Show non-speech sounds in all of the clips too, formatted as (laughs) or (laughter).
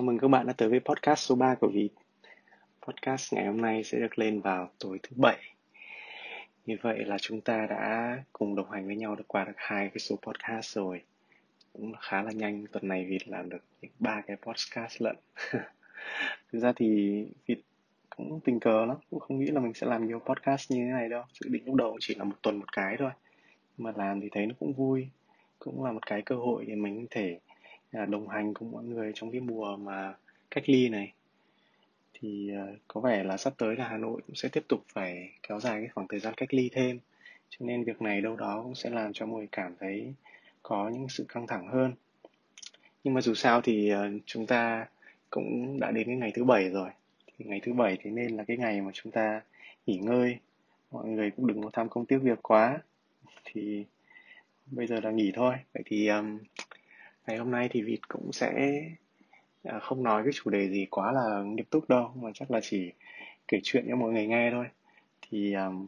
Chào mừng các bạn đã tới với podcast số 3 của Vịt. Podcast ngày hôm nay sẽ được lên vào tối thứ bảy. Như vậy là chúng ta đã cùng đồng hành với nhau được qua được hai cái số podcast rồi. Cũng khá là nhanh, tuần này Vịt làm được những ba cái podcast lận. (laughs) Thực ra thì Vịt cũng tình cờ lắm, cũng không nghĩ là mình sẽ làm nhiều podcast như thế này đâu. Dự định lúc đầu chỉ là một tuần một cái thôi. mà làm thì thấy nó cũng vui, cũng là một cái cơ hội để mình có thể đồng hành cùng mọi người trong cái mùa mà cách ly này. Thì ờ, có vẻ là sắp tới là Hà Nội cũng sẽ tiếp tục phải kéo dài cái khoảng thời gian cách ly thêm. Cho nên việc này đâu đó cũng sẽ làm cho mọi người cảm thấy có những sự căng thẳng hơn. Nhưng mà dù sao thì ờ, chúng ta cũng đã đến cái ngày thứ bảy rồi. Thì ngày thứ bảy thì nên là cái ngày mà chúng ta nghỉ ngơi. Mọi người cũng đừng có tham công tiếc việc quá. Thì bây giờ là nghỉ thôi. Vậy thì um, ngày hôm nay thì Vịt cũng sẽ à, không nói cái chủ đề gì quá là nghiêm túc đâu mà chắc là chỉ kể chuyện cho mọi người nghe thôi. Thì um,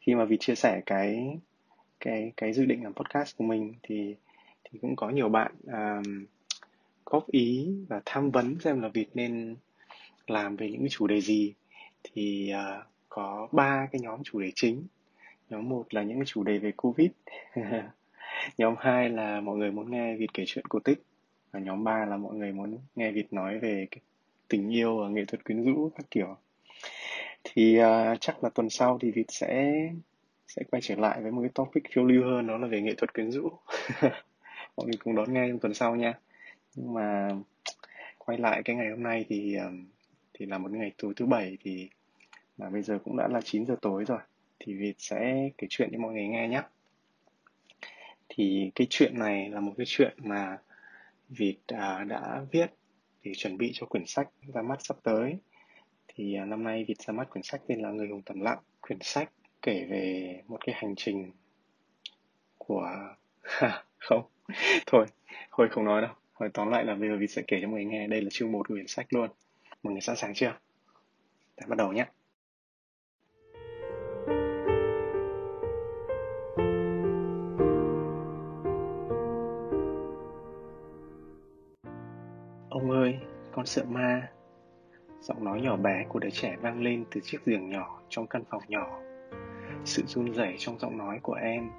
khi mà Vịt chia sẻ cái cái cái dự định làm podcast của mình thì thì cũng có nhiều bạn um, góp ý và tham vấn xem là Vịt nên làm về những cái chủ đề gì. Thì uh, có ba cái nhóm chủ đề chính. Nhóm một là những cái chủ đề về covid. (laughs) nhóm 2 là mọi người muốn nghe Việt kể chuyện cổ tích. Và nhóm 3 là mọi người muốn nghe Việt nói về cái tình yêu và nghệ thuật quyến rũ các kiểu. Thì uh, chắc là tuần sau thì Việt sẽ sẽ quay trở lại với một cái topic phiêu lưu hơn đó là về nghệ thuật quyến rũ. (laughs) Mọi người cùng đón nghe trong tuần sau nha. Nhưng mà quay lại cái ngày hôm nay thì à, thì là một ngày tối thứ bảy thì mà bây giờ cũng đã là 9 giờ tối rồi thì Việt sẽ kể chuyện cho mọi người nghe nhé thì cái chuyện này là một cái chuyện mà Vịt à, đã viết để chuẩn bị cho quyển sách ra mắt sắp tới. Thì à, năm nay Vịt ra mắt quyển sách tên là Người hùng tầm lặng. Quyển sách kể về một cái hành trình của (laughs) không thôi thôi không nói đâu. Hồi tóm lại là bây giờ Vịt sẽ kể cho mọi người nghe. Đây là chương một của quyển sách luôn. Mọi người sẵn sàng chưa? Để bắt đầu nhé. Con sợ ma. Giọng nói nhỏ bé của đứa trẻ vang lên từ chiếc giường nhỏ trong căn phòng nhỏ. Sự run rẩy trong giọng nói của em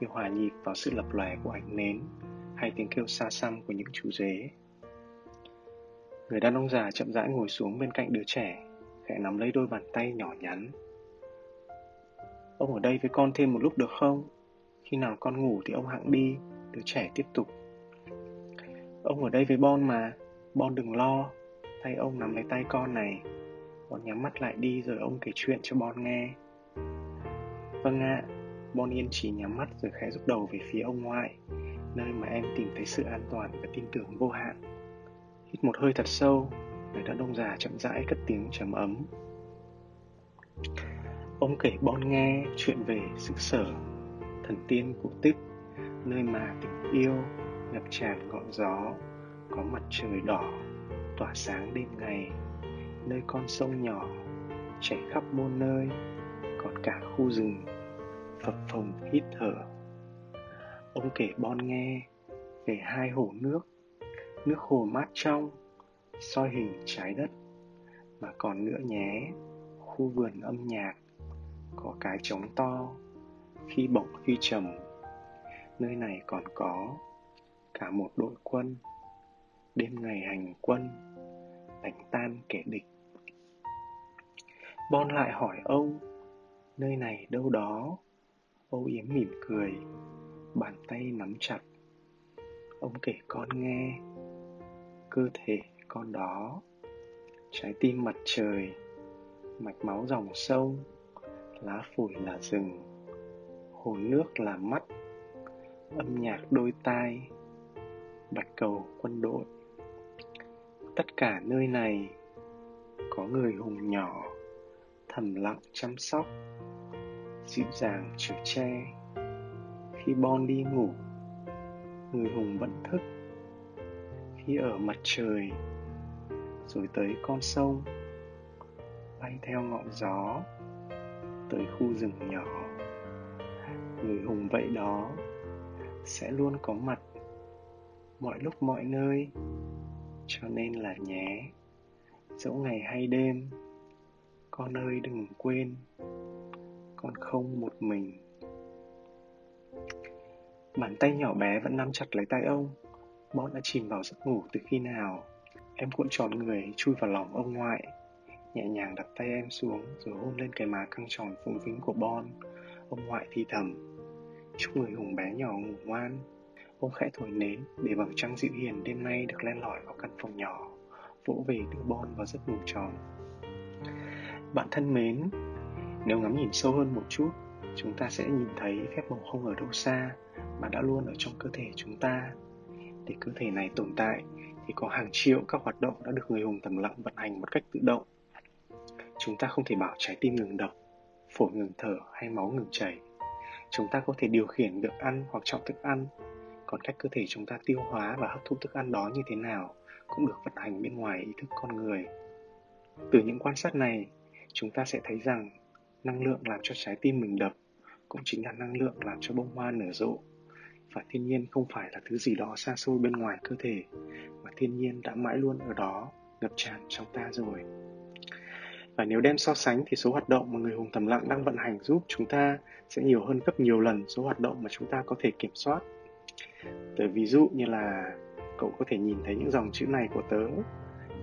như hòa nhịp vào sự lập lòe của ánh nến hay tiếng kêu xa xăm của những chú dế. Người đàn ông già chậm rãi ngồi xuống bên cạnh đứa trẻ, khẽ nắm lấy đôi bàn tay nhỏ nhắn. Ông ở đây với con thêm một lúc được không? Khi nào con ngủ thì ông hãng đi, đứa trẻ tiếp tục. Ông ở đây với Bon mà, Bon đừng lo, tay ông nắm lấy tay con này. Bon nhắm mắt lại đi rồi ông kể chuyện cho Bon nghe. Vâng ạ, à, Bon yên chỉ nhắm mắt rồi khẽ rút đầu về phía ông ngoại, nơi mà em tìm thấy sự an toàn và tin tưởng vô hạn. Hít một hơi thật sâu, người đàn ông già chậm rãi cất tiếng trầm ấm. Ông kể Bon nghe chuyện về xứ sở, thần tiên cổ tích, nơi mà tình yêu ngập tràn ngọn gió có mặt trời đỏ tỏa sáng đêm ngày, nơi con sông nhỏ chảy khắp muôn nơi, còn cả khu rừng phập phồng hít thở. Ông kể bon nghe về hai hồ nước nước hồ mát trong, soi hình trái đất, mà còn nữa nhé, khu vườn âm nhạc có cái trống to, khi bổng khi trầm. Nơi này còn có cả một đội quân đêm ngày hành quân, đánh tan kẻ địch. Bon lại hỏi ông nơi này đâu đó? Âu yếm mỉm cười, bàn tay nắm chặt. Ông kể con nghe, cơ thể con đó, trái tim mặt trời, mạch máu dòng sông, lá phổi là rừng, hồ nước là mắt, âm nhạc đôi tai, bạch cầu quân đội tất cả nơi này. Có người hùng nhỏ, thầm lặng chăm sóc, dịu dàng chở che. Khi bon đi ngủ, người hùng vẫn thức. Khi ở mặt trời, rồi tới con sông, bay theo ngọn gió tới khu rừng nhỏ. Người hùng vậy đó sẽ luôn có mặt mọi lúc mọi nơi cho nên là nhé, dẫu ngày hay đêm, con ơi đừng quên, con không một mình. Bàn tay nhỏ bé vẫn nắm chặt lấy tay ông. Bon đã chìm vào giấc ngủ từ khi nào? Em cuộn tròn người, chui vào lòng ông ngoại. Nhẹ nhàng đặt tay em xuống, Rồi hôn lên cái má căng tròn phúng phính của Bon. Ông ngoại thì thầm. Chúc người hùng bé nhỏ ngủ ngoan. Ông khẽ thổi nến để vầng trăng dịu hiền đêm nay được len lỏi vào căn phòng nhỏ Vỗ về đứa Bon vào giấc ngủ tròn Bạn thân mến Nếu ngắm nhìn sâu hơn một chút Chúng ta sẽ nhìn thấy phép màu không ở đâu xa Mà đã luôn ở trong cơ thể chúng ta để cơ thể này tồn tại thì có hàng triệu các hoạt động đã được người hùng thầm lặng vận hành một cách tự động. Chúng ta không thể bảo trái tim ngừng đập, phổi ngừng thở hay máu ngừng chảy. Chúng ta có thể điều khiển được ăn hoặc chọn thức ăn, còn cách cơ thể chúng ta tiêu hóa và hấp thụ thức ăn đó như thế nào cũng được vận hành bên ngoài ý thức con người. Từ những quan sát này, chúng ta sẽ thấy rằng năng lượng làm cho trái tim mình đập cũng chính là năng lượng làm cho bông hoa nở rộ. Và thiên nhiên không phải là thứ gì đó xa xôi bên ngoài cơ thể mà thiên nhiên đã mãi luôn ở đó ngập tràn trong ta rồi. Và nếu đem so sánh thì số hoạt động mà người hùng thầm lặng đang vận hành giúp chúng ta sẽ nhiều hơn gấp nhiều lần số hoạt động mà chúng ta có thể kiểm soát. Tớ ví dụ như là cậu có thể nhìn thấy những dòng chữ này của tớ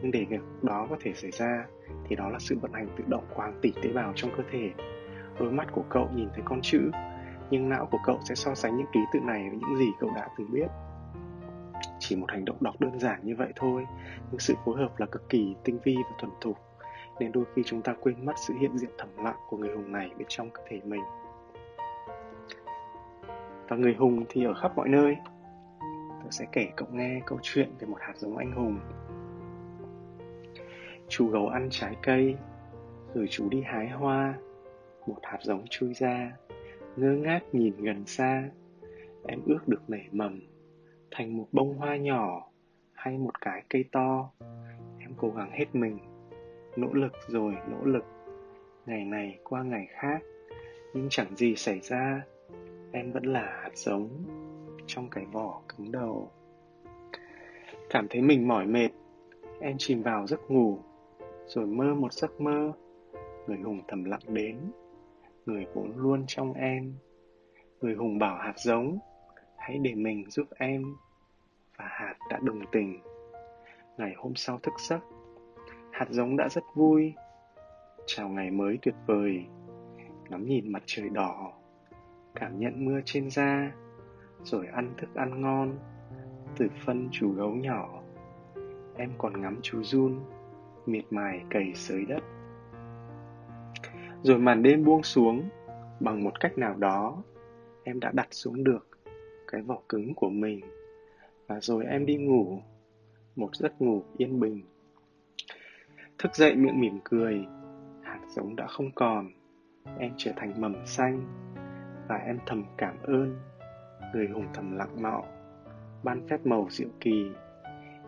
nhưng để việc đó có thể xảy ra, thì đó là sự vận hành tự động của hàng tỷ tế bào trong cơ thể. Đôi mắt của cậu nhìn thấy con chữ, nhưng não của cậu sẽ so sánh những ký tự này với những gì cậu đã từng biết. Chỉ một hành động đọc đơn giản như vậy thôi, nhưng sự phối hợp là cực kỳ tinh vi và thuần thục, nên đôi khi chúng ta quên mất sự hiện diện thầm lặng của người hùng này bên trong cơ thể mình. Và người hùng thì ở khắp mọi nơi tôi sẽ kể cậu nghe câu chuyện về một hạt giống anh hùng. Chú gấu ăn trái cây, rồi chú đi hái hoa. Một hạt giống chui ra, ngơ ngác nhìn gần xa. Em ước được nảy mầm, thành một bông hoa nhỏ hay một cái cây to. Em cố gắng hết mình, nỗ lực rồi nỗ lực. Ngày này qua ngày khác, nhưng chẳng gì xảy ra. Em vẫn là hạt giống trong cái vỏ cứng đầu. Cảm thấy mình mỏi mệt, em chìm vào giấc ngủ, rồi mơ một giấc mơ. Người hùng thầm lặng đến, người vốn luôn trong em. Người hùng bảo hạt giống, hãy để mình giúp em. Và hạt đã đồng tình. Ngày hôm sau thức giấc, hạt giống đã rất vui. Chào ngày mới tuyệt vời. Ngắm nhìn mặt trời đỏ, cảm nhận mưa trên da rồi ăn thức ăn ngon, từ phân chú gấu nhỏ. Em còn ngắm chú run miệt mài cày sới đất. Rồi màn đêm buông xuống, bằng một cách nào đó, em đã đặt xuống được cái vỏ cứng của mình. Và rồi em đi ngủ, một giấc ngủ yên bình. Thức dậy miệng mỉm cười, hạt giống đã không còn. Em trở thành mầm xanh, và em thầm cảm ơn người hùng thầm lặng nọ ban phép màu diệu kỳ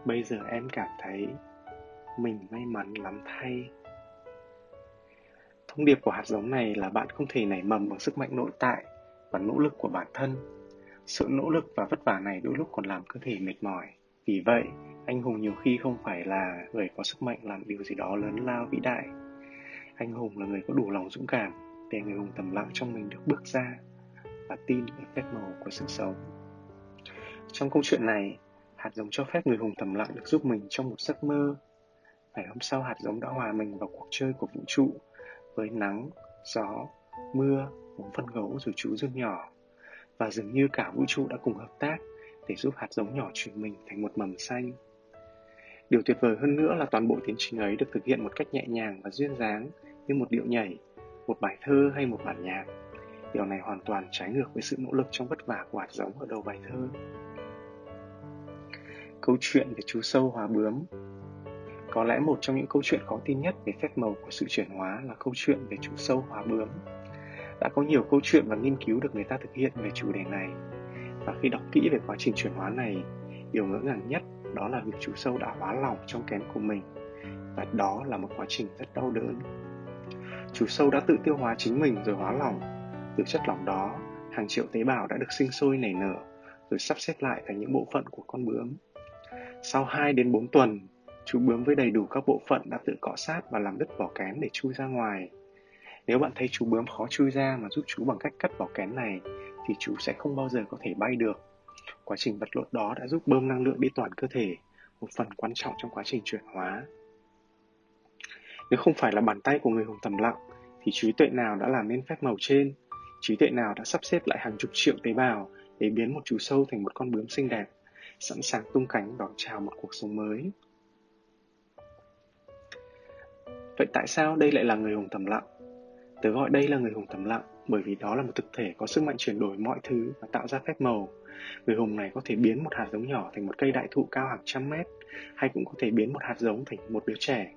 bây giờ em cảm thấy mình may mắn lắm thay Thông điệp của hạt giống này là bạn không thể nảy mầm bằng sức mạnh nội tại và nỗ lực của bản thân. Sự nỗ lực và vất vả này đôi lúc còn làm cơ thể mệt mỏi. Vì vậy, anh hùng nhiều khi không phải là người có sức mạnh làm điều gì đó lớn lao vĩ đại. Anh hùng là người có đủ lòng dũng cảm để người hùng tầm lặng trong mình được bước ra và tin vào phép màu của sự sống. Trong câu chuyện này, hạt giống cho phép người hùng tầm lặng được giúp mình trong một giấc mơ. Ngày hôm sau hạt giống đã hòa mình vào cuộc chơi của vũ trụ với nắng, gió, mưa, bốn phân gấu rồi chú dương nhỏ. Và dường như cả vũ trụ đã cùng hợp tác để giúp hạt giống nhỏ chuyển mình thành một mầm xanh. Điều tuyệt vời hơn nữa là toàn bộ tiến trình ấy được thực hiện một cách nhẹ nhàng và duyên dáng như một điệu nhảy, một bài thơ hay một bản nhạc. Điều này hoàn toàn trái ngược với sự nỗ lực trong vất vả của hạt giống ở đầu bài thơ. Câu chuyện về chú sâu hòa bướm có lẽ một trong những câu chuyện khó tin nhất về phép màu của sự chuyển hóa là câu chuyện về chú sâu hòa bướm. Đã có nhiều câu chuyện và nghiên cứu được người ta thực hiện về chủ đề này. Và khi đọc kỹ về quá trình chuyển hóa này, điều ngỡ ngàng nhất đó là việc chú sâu đã hóa lỏng trong kén của mình. Và đó là một quá trình rất đau đớn. Chú sâu đã tự tiêu hóa chính mình rồi hóa lỏng. Từ chất lỏng đó, hàng triệu tế bào đã được sinh sôi nảy nở, rồi sắp xếp lại thành những bộ phận của con bướm Sau 2 đến 4 tuần, chú bướm với đầy đủ các bộ phận đã tự cọ sát và làm đứt vỏ kén để chui ra ngoài. Nếu bạn thấy chú bướm khó chui ra mà giúp chú bằng cách cắt vỏ kén này, thì chú sẽ không bao giờ có thể bay được. Quá trình vật lộn đó đã giúp bơm năng lượng đi toàn cơ thể, một phần quan trọng trong quá trình chuyển hóa. Nếu không phải là bàn tay của người hùng thầm lặng, thì trí tuệ nào đã làm nên phép màu trên? Trí tuệ nào đã sắp xếp lại hàng chục triệu tế bào để biến một chú sâu thành một con bướm xinh đẹp, sẵn sàng tung cánh đón chào một cuộc sống mới? Vậy tại sao đây lại là người hùng thầm lặng? Tớ gọi đây là người hùng thầm lặng bởi vì đó là một thực thể có sức mạnh chuyển đổi mọi thứ và tạo ra phép màu. Người hùng này có thể biến một hạt giống nhỏ thành một cây đại thụ cao hàng trăm mét, hay cũng có thể biến một hạt giống thành một đứa trẻ.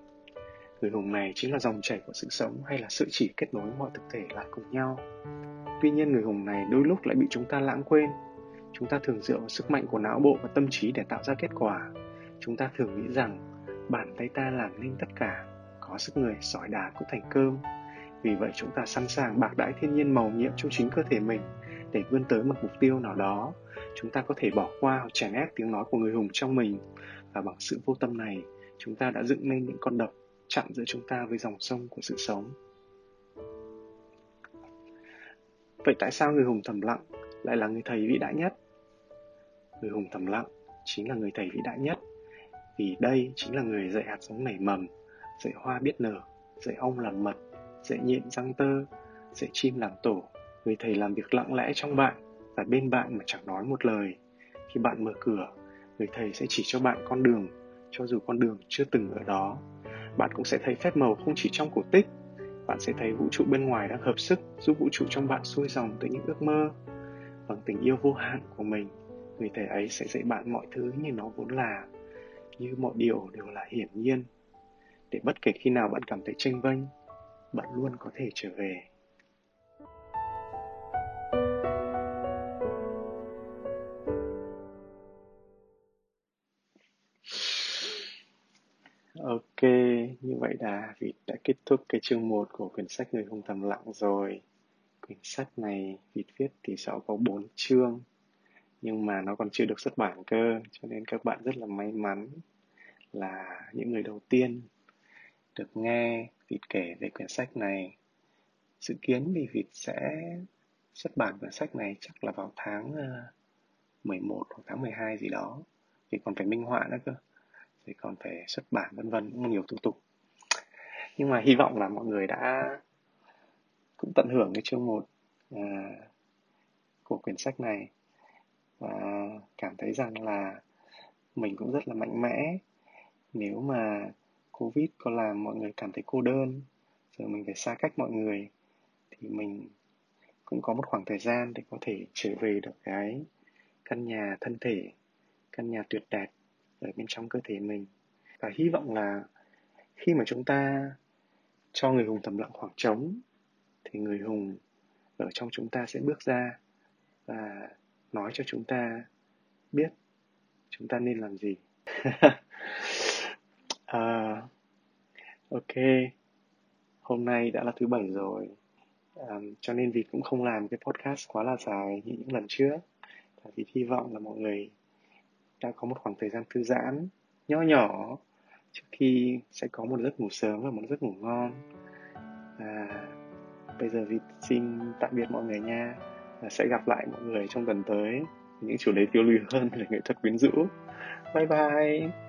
Người hùng này chính là dòng chảy của sự sống hay là sự chỉ kết nối mọi thực thể lại cùng nhau. Tuy nhiên người hùng này đôi lúc lại bị chúng ta lãng quên. Chúng ta thường dựa vào sức mạnh của não bộ và tâm trí để tạo ra kết quả. Chúng ta thường nghĩ rằng bàn tay ta làm nên tất cả, có sức người sỏi đá cũng thành cơm. Vì vậy chúng ta sẵn sàng bạc đãi thiên nhiên màu nhiệm trong chính cơ thể mình để vươn tới một mục tiêu nào đó. Chúng ta có thể bỏ qua hoặc chèn ép tiếng nói của người hùng trong mình và bằng sự vô tâm này, chúng ta đã dựng nên những con đập chặn giữa chúng ta với dòng sông của sự sống. Vậy tại sao người hùng thầm lặng lại là người thầy vĩ đại nhất? Người hùng thầm lặng chính là người thầy vĩ đại nhất vì đây chính là người dạy hạt giống nảy mầm, dạy hoa biết nở, dạy ong làm mật, dạy nhện răng tơ, dạy chim làm tổ. Người thầy làm việc lặng lẽ trong bạn và bên bạn mà chẳng nói một lời. Khi bạn mở cửa, người thầy sẽ chỉ cho bạn con đường, cho dù con đường chưa từng ở đó. Bạn cũng sẽ thấy phép màu không chỉ trong cổ tích, bạn sẽ thấy vũ trụ bên ngoài đang hợp sức giúp vũ trụ trong bạn xuôi dòng tới những ước mơ. Bằng tình yêu vô hạn của mình, người thầy ấy sẽ dạy bạn mọi thứ như nó vốn là, như mọi điều đều là hiển nhiên. Để bất kể khi nào bạn cảm thấy tranh vênh, bạn luôn có thể trở về. Ok, như vậy là vịt đã kết thúc cái chương 1 của quyển sách Người không thầm lặng rồi. Quyển sách này vịt viết thì sẽ có 4 chương, nhưng mà nó còn chưa được xuất bản cơ, cho nên các bạn rất là may mắn là những người đầu tiên được nghe vịt kể về quyển sách này. Dự kiến thì vịt sẽ xuất bản quyển sách này chắc là vào tháng ờ, 11 hoặc tháng 12 gì đó. Vì còn phải minh họa nữa cơ thì còn phải xuất bản vân vân cũng nhiều thủ tục. Nhưng mà hy vọng là mọi người đã cũng tận hưởng cái chương một à, của quyển sách này và cảm thấy rằng là mình cũng rất là mạnh mẽ. Nếu mà covid có làm mọi người cảm thấy cô đơn rồi mình phải xa cách mọi người thì mình cũng có một khoảng thời gian để có thể trở về được cái căn nhà thân thể căn nhà tuyệt đẹp ở bên trong cơ thể mình. Và hy vọng là khi mà chúng ta cho người hùng thầm lặng khoảng trống thì người hùng ở trong chúng ta sẽ bước ra và nói cho chúng ta biết chúng ta nên làm gì. (laughs) À, ok hôm nay đã là thứ bảy rồi. Um, cho nên vì cũng không làm cái podcast quá là dài như những lần trước. Vì hy vọng là mọi người đã có một khoảng thời gian thư giãn nhỏ nhỏ trước khi sẽ có một giấc ngủ sớm và một giấc ngủ ngon. À, bây giờ thì xin tạm biệt mọi người nha và sẽ gặp lại mọi người trong tuần tới. Những chủ đề tiêu lùi hơn về nghệ thuật quyến rũ. Bye bye!